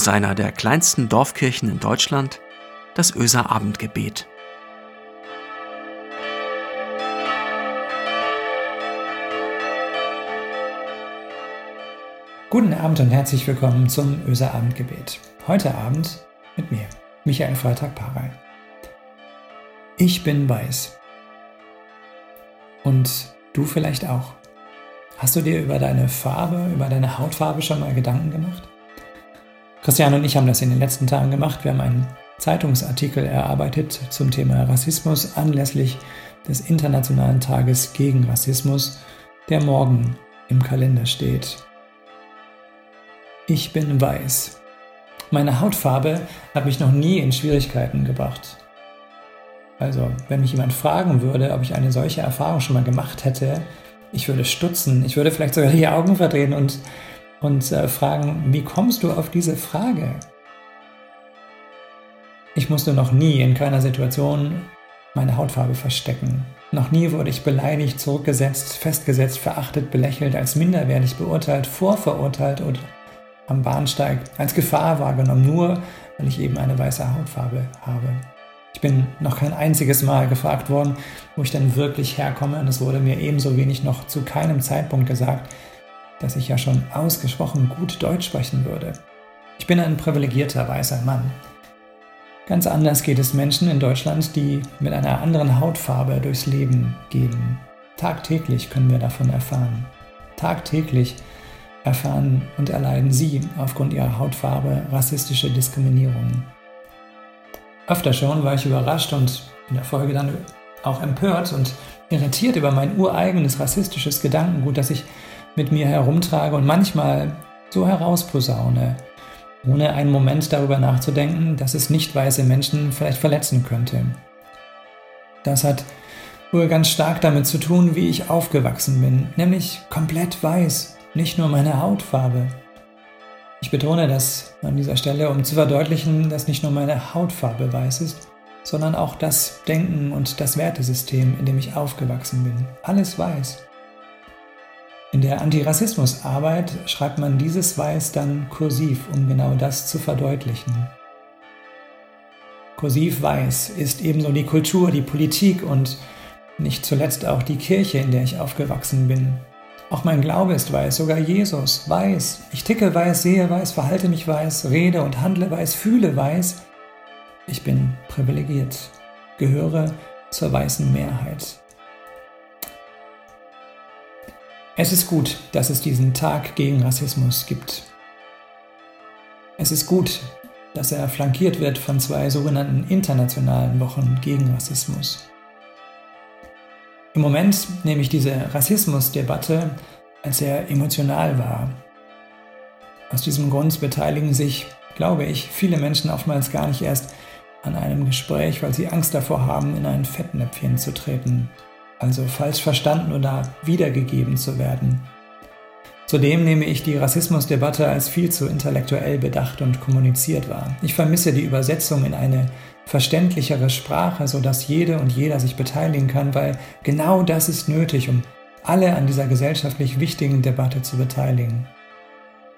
aus einer der kleinsten Dorfkirchen in Deutschland, das Öser Abendgebet. Guten Abend und herzlich willkommen zum Öser Abendgebet. Heute Abend mit mir, Michael Freitag-Parey. Ich bin weiß. Und du vielleicht auch. Hast du dir über deine Farbe, über deine Hautfarbe schon mal Gedanken gemacht? Christian und ich haben das in den letzten Tagen gemacht. Wir haben einen Zeitungsartikel erarbeitet zum Thema Rassismus anlässlich des Internationalen Tages gegen Rassismus, der morgen im Kalender steht. Ich bin weiß. Meine Hautfarbe hat mich noch nie in Schwierigkeiten gebracht. Also, wenn mich jemand fragen würde, ob ich eine solche Erfahrung schon mal gemacht hätte, ich würde stutzen, ich würde vielleicht sogar die Augen verdrehen und und äh, fragen, wie kommst du auf diese Frage? Ich musste noch nie in keiner Situation meine Hautfarbe verstecken. Noch nie wurde ich beleidigt, zurückgesetzt, festgesetzt, verachtet, belächelt, als minderwertig beurteilt, vorverurteilt oder am Bahnsteig als Gefahr wahrgenommen, nur weil ich eben eine weiße Hautfarbe habe. Ich bin noch kein einziges Mal gefragt worden, wo ich denn wirklich herkomme und es wurde mir ebenso wenig noch zu keinem Zeitpunkt gesagt, dass ich ja schon ausgesprochen gut Deutsch sprechen würde. Ich bin ein privilegierter weißer Mann. Ganz anders geht es Menschen in Deutschland, die mit einer anderen Hautfarbe durchs Leben gehen. Tagtäglich können wir davon erfahren. Tagtäglich erfahren und erleiden sie aufgrund ihrer Hautfarbe rassistische Diskriminierung. Öfter schon war ich überrascht und in der Folge dann auch empört und irritiert über mein ureigenes rassistisches Gedankengut, das ich mit mir herumtrage und manchmal so herausposaune, ohne einen Moment darüber nachzudenken, dass es nicht weiße Menschen vielleicht verletzen könnte. Das hat wohl ganz stark damit zu tun, wie ich aufgewachsen bin, nämlich komplett weiß, nicht nur meine Hautfarbe. Ich betone das an dieser Stelle, um zu verdeutlichen, dass nicht nur meine Hautfarbe weiß ist, sondern auch das Denken und das Wertesystem, in dem ich aufgewachsen bin. Alles weiß. In der Antirassismusarbeit schreibt man dieses Weiß dann kursiv, um genau das zu verdeutlichen. Kursiv Weiß ist ebenso die Kultur, die Politik und nicht zuletzt auch die Kirche, in der ich aufgewachsen bin. Auch mein Glaube ist weiß, sogar Jesus weiß. Ich ticke weiß, sehe weiß, verhalte mich weiß, rede und handle weiß, fühle weiß. Ich bin privilegiert, gehöre zur weißen Mehrheit. Es ist gut, dass es diesen Tag gegen Rassismus gibt. Es ist gut, dass er flankiert wird von zwei sogenannten internationalen Wochen gegen Rassismus. Im Moment nehme ich diese Rassismusdebatte als sehr emotional wahr. Aus diesem Grund beteiligen sich, glaube ich, viele Menschen oftmals gar nicht erst an einem Gespräch, weil sie Angst davor haben, in ein Fettnäpfchen zu treten also falsch verstanden oder wiedergegeben zu werden. Zudem nehme ich die Rassismusdebatte als viel zu intellektuell bedacht und kommuniziert wahr. Ich vermisse die Übersetzung in eine verständlichere Sprache, sodass jede und jeder sich beteiligen kann, weil genau das ist nötig, um alle an dieser gesellschaftlich wichtigen Debatte zu beteiligen.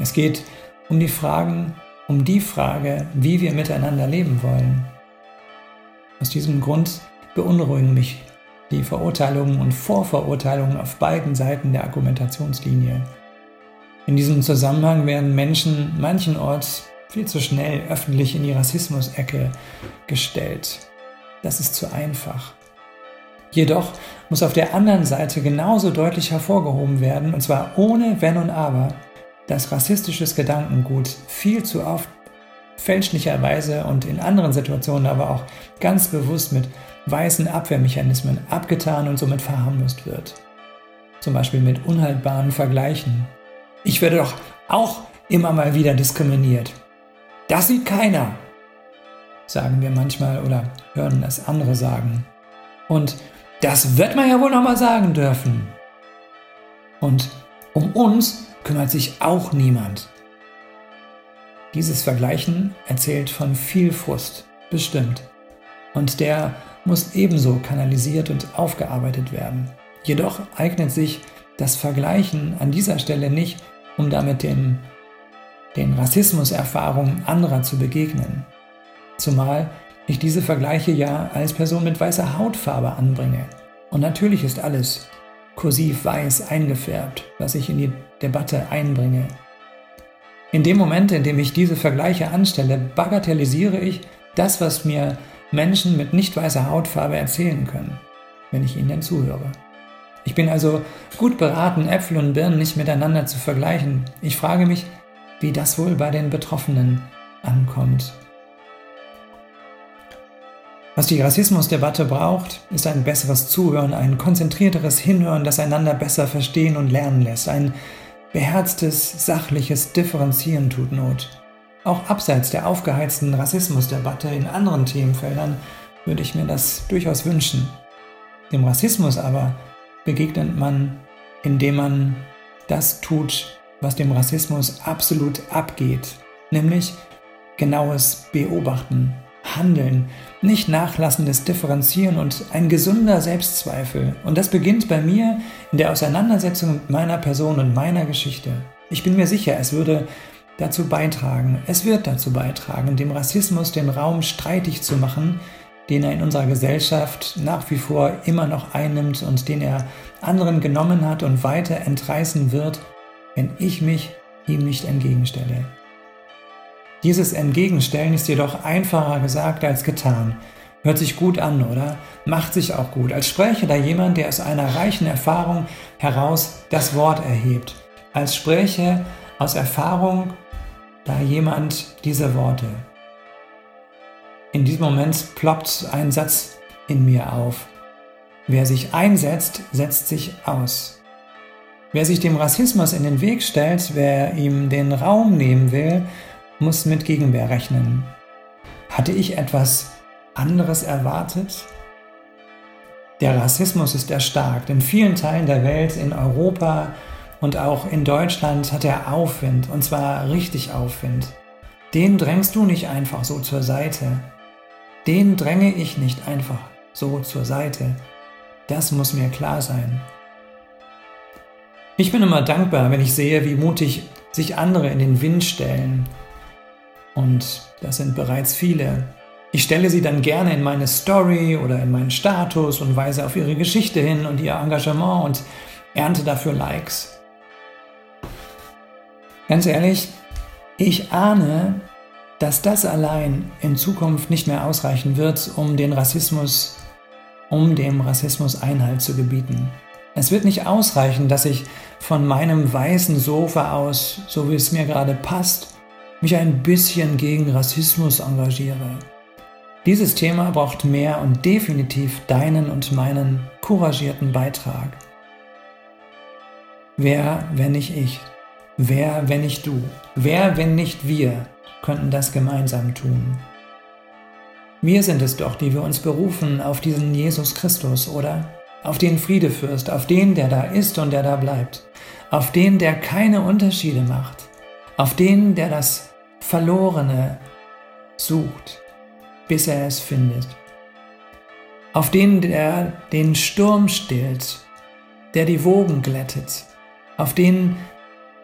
Es geht um die Fragen, um die Frage, wie wir miteinander leben wollen. Aus diesem Grund beunruhigen mich die Verurteilungen und Vorverurteilungen auf beiden Seiten der Argumentationslinie. In diesem Zusammenhang werden Menschen manchenorts viel zu schnell öffentlich in die Rassismus-Ecke gestellt. Das ist zu einfach. Jedoch muss auf der anderen Seite genauso deutlich hervorgehoben werden, und zwar ohne Wenn und Aber, dass rassistisches Gedankengut viel zu oft fälschlicherweise und in anderen Situationen aber auch ganz bewusst mit weißen Abwehrmechanismen abgetan und somit verharmlost wird. Zum Beispiel mit unhaltbaren Vergleichen. Ich werde doch auch immer mal wieder diskriminiert. Das sieht keiner, sagen wir manchmal oder hören es andere sagen. Und das wird man ja wohl noch mal sagen dürfen. Und um uns kümmert sich auch niemand. Dieses Vergleichen erzählt von viel Frust, bestimmt. Und der muss ebenso kanalisiert und aufgearbeitet werden. Jedoch eignet sich das Vergleichen an dieser Stelle nicht, um damit dem den Rassismuserfahrungen anderer zu begegnen. Zumal ich diese Vergleiche ja als Person mit weißer Hautfarbe anbringe. Und natürlich ist alles kursiv weiß eingefärbt, was ich in die Debatte einbringe. In dem Moment, in dem ich diese Vergleiche anstelle, bagatellisiere ich das, was mir Menschen mit nicht weißer Hautfarbe erzählen können, wenn ich ihnen denn zuhöre. Ich bin also gut beraten, Äpfel und Birnen nicht miteinander zu vergleichen. Ich frage mich, wie das wohl bei den Betroffenen ankommt. Was die Rassismusdebatte braucht, ist ein besseres Zuhören, ein konzentrierteres Hinhören, das einander besser verstehen und lernen lässt. Ein beherztes, sachliches Differenzieren tut Not. Auch abseits der aufgeheizten Rassismusdebatte in anderen Themenfeldern würde ich mir das durchaus wünschen. Dem Rassismus aber begegnet man, indem man das tut, was dem Rassismus absolut abgeht, nämlich genaues Beobachten, Handeln, nicht nachlassendes Differenzieren und ein gesunder Selbstzweifel. Und das beginnt bei mir in der Auseinandersetzung mit meiner Person und meiner Geschichte. Ich bin mir sicher, es würde dazu beitragen, es wird dazu beitragen, dem Rassismus den Raum streitig zu machen, den er in unserer Gesellschaft nach wie vor immer noch einnimmt und den er anderen genommen hat und weiter entreißen wird, wenn ich mich ihm nicht entgegenstelle. Dieses Entgegenstellen ist jedoch einfacher gesagt als getan. Hört sich gut an, oder? Macht sich auch gut, als spräche da jemand, der aus einer reichen Erfahrung heraus das Wort erhebt. Als spräche aus Erfahrung da jemand diese Worte. In diesem Moment ploppt ein Satz in mir auf. Wer sich einsetzt, setzt sich aus. Wer sich dem Rassismus in den Weg stellt, wer ihm den Raum nehmen will, muss mit Gegenwehr rechnen. Hatte ich etwas anderes erwartet? Der Rassismus ist erstarkt. In vielen Teilen der Welt, in Europa und auch in Deutschland hat er Aufwind, und zwar richtig Aufwind. Den drängst du nicht einfach so zur Seite. Den dränge ich nicht einfach so zur Seite. Das muss mir klar sein. Ich bin immer dankbar, wenn ich sehe, wie mutig sich andere in den Wind stellen, und das sind bereits viele. Ich stelle sie dann gerne in meine Story oder in meinen Status und weise auf ihre Geschichte hin und ihr Engagement und ernte dafür Likes. Ganz ehrlich, ich ahne, dass das allein in Zukunft nicht mehr ausreichen wird, um den Rassismus, um dem Rassismus Einhalt zu gebieten. Es wird nicht ausreichen, dass ich von meinem weißen Sofa aus, so wie es mir gerade passt, mich ein bisschen gegen Rassismus engagiere. Dieses Thema braucht mehr und definitiv deinen und meinen couragierten Beitrag. Wer, wenn nicht ich? Wer, wenn nicht du? Wer, wenn nicht wir, könnten das gemeinsam tun? Wir sind es doch, die wir uns berufen auf diesen Jesus Christus, oder? Auf den Friedefürst, auf den, der da ist und der da bleibt, auf den, der keine Unterschiede macht, auf den, der das Verlorene sucht, bis er es findet. Auf den, der den Sturm stillt, der die Wogen glättet, auf den,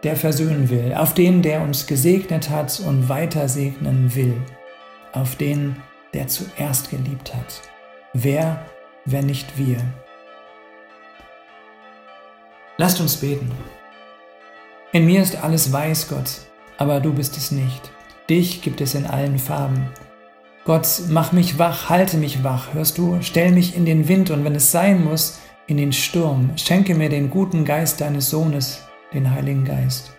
der versöhnen will, auf den, der uns gesegnet hat und weiter segnen will, auf den, der zuerst geliebt hat. Wer, wenn nicht wir? Lasst uns beten. In mir ist alles weiß, Gott, aber du bist es nicht. Dich gibt es in allen Farben. Gott, mach mich wach, halte mich wach, hörst du? Stell mich in den Wind und wenn es sein muss, in den Sturm. Schenke mir den guten Geist deines Sohnes, den Heiligen Geist.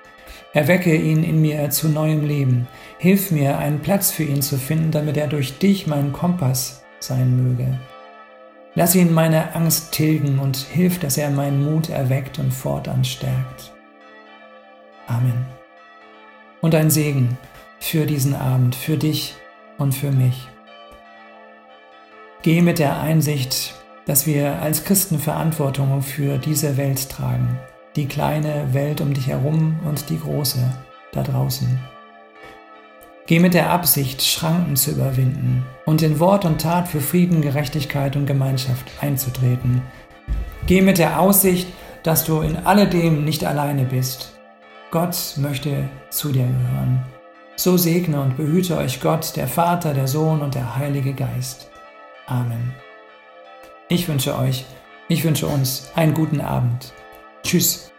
Erwecke ihn in mir zu neuem Leben. Hilf mir, einen Platz für ihn zu finden, damit er durch dich mein Kompass sein möge. Lass ihn meine Angst tilgen und hilf, dass er meinen Mut erweckt und fortan stärkt. Amen und ein Segen für diesen Abend, für dich und für mich. Geh mit der Einsicht, dass wir als Christen Verantwortung für diese Welt tragen, die kleine Welt um dich herum und die große da draußen. Geh mit der Absicht, Schranken zu überwinden und in Wort und Tat für Frieden, Gerechtigkeit und Gemeinschaft einzutreten. Geh mit der Aussicht, dass du in alledem nicht alleine bist Gott möchte zu dir gehören. So segne und behüte euch Gott, der Vater, der Sohn und der Heilige Geist. Amen. Ich wünsche euch, ich wünsche uns einen guten Abend. Tschüss.